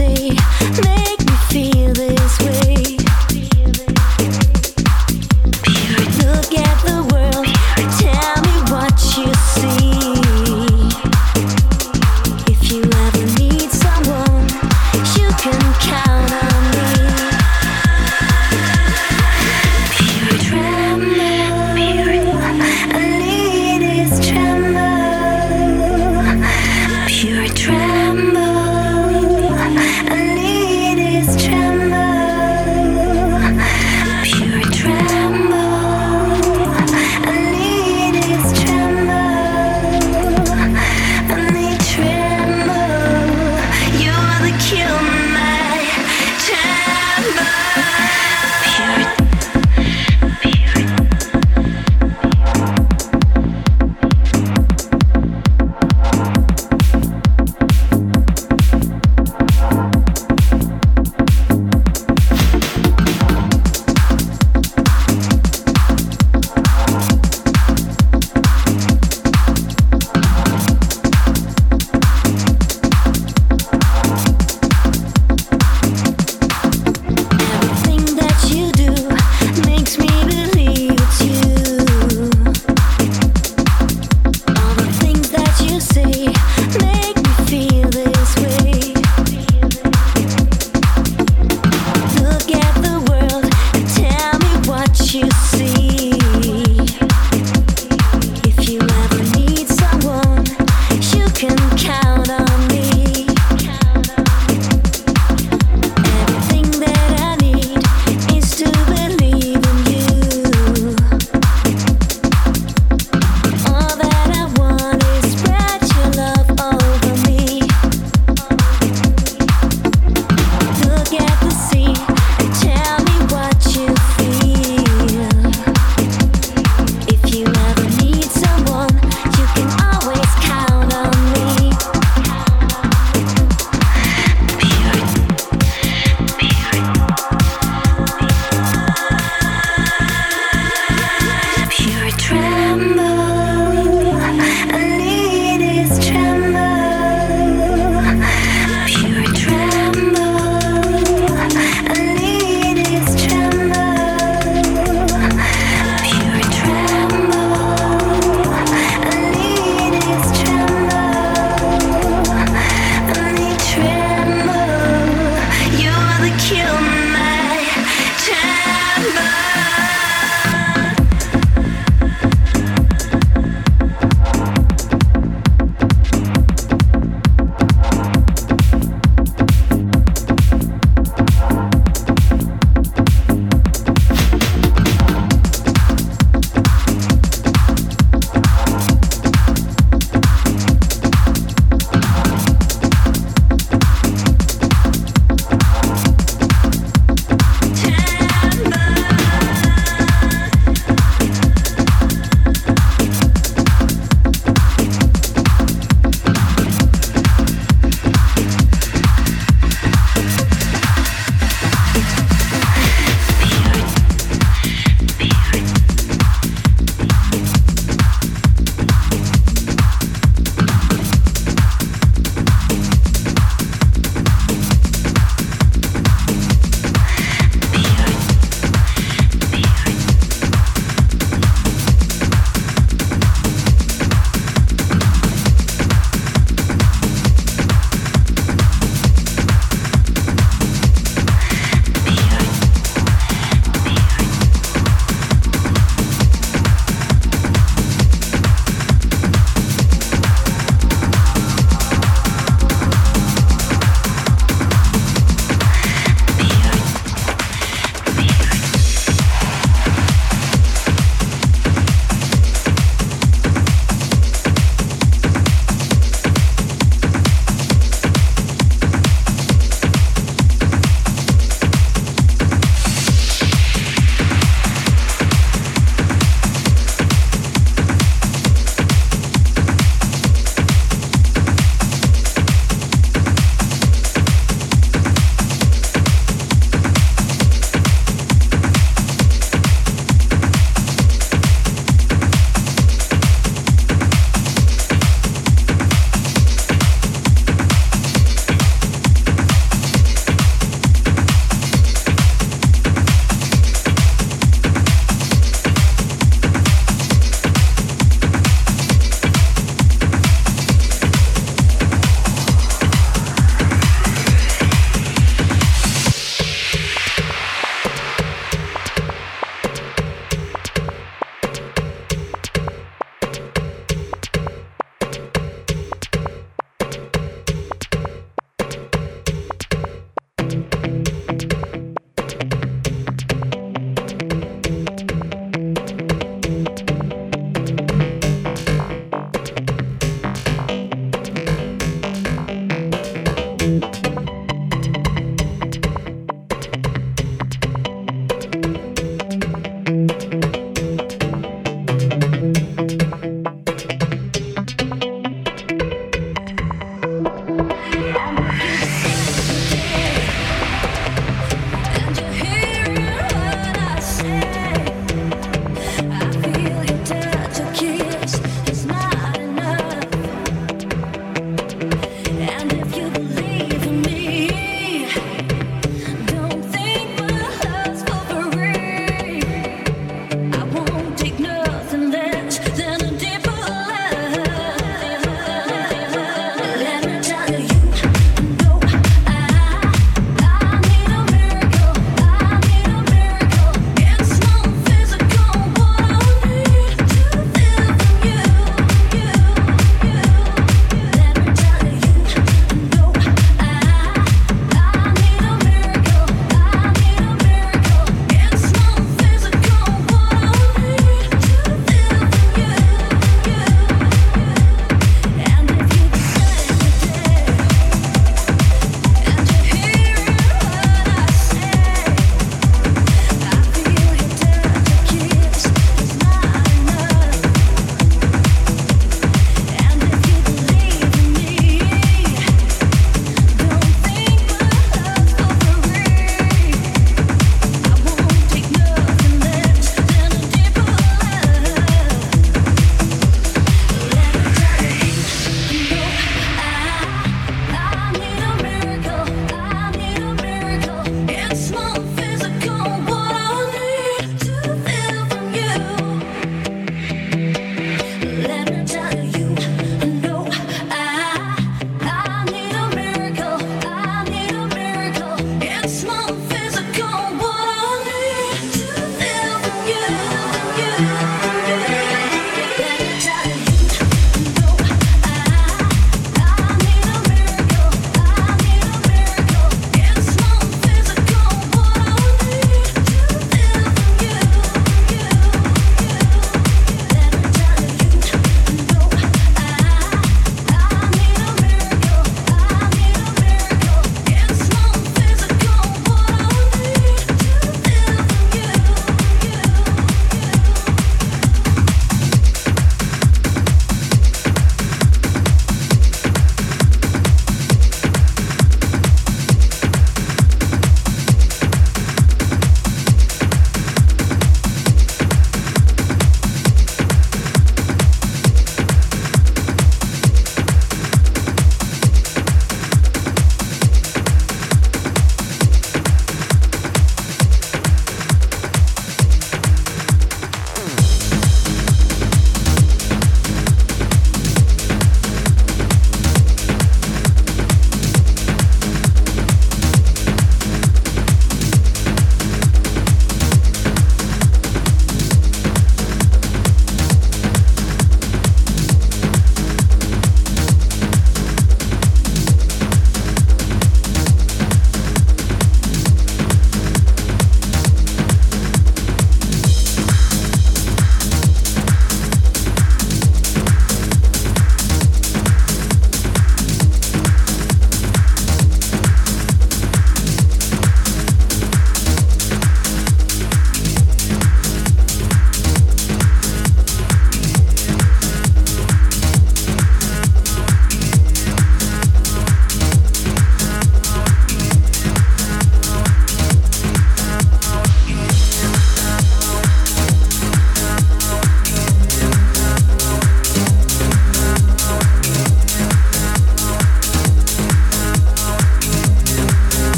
See.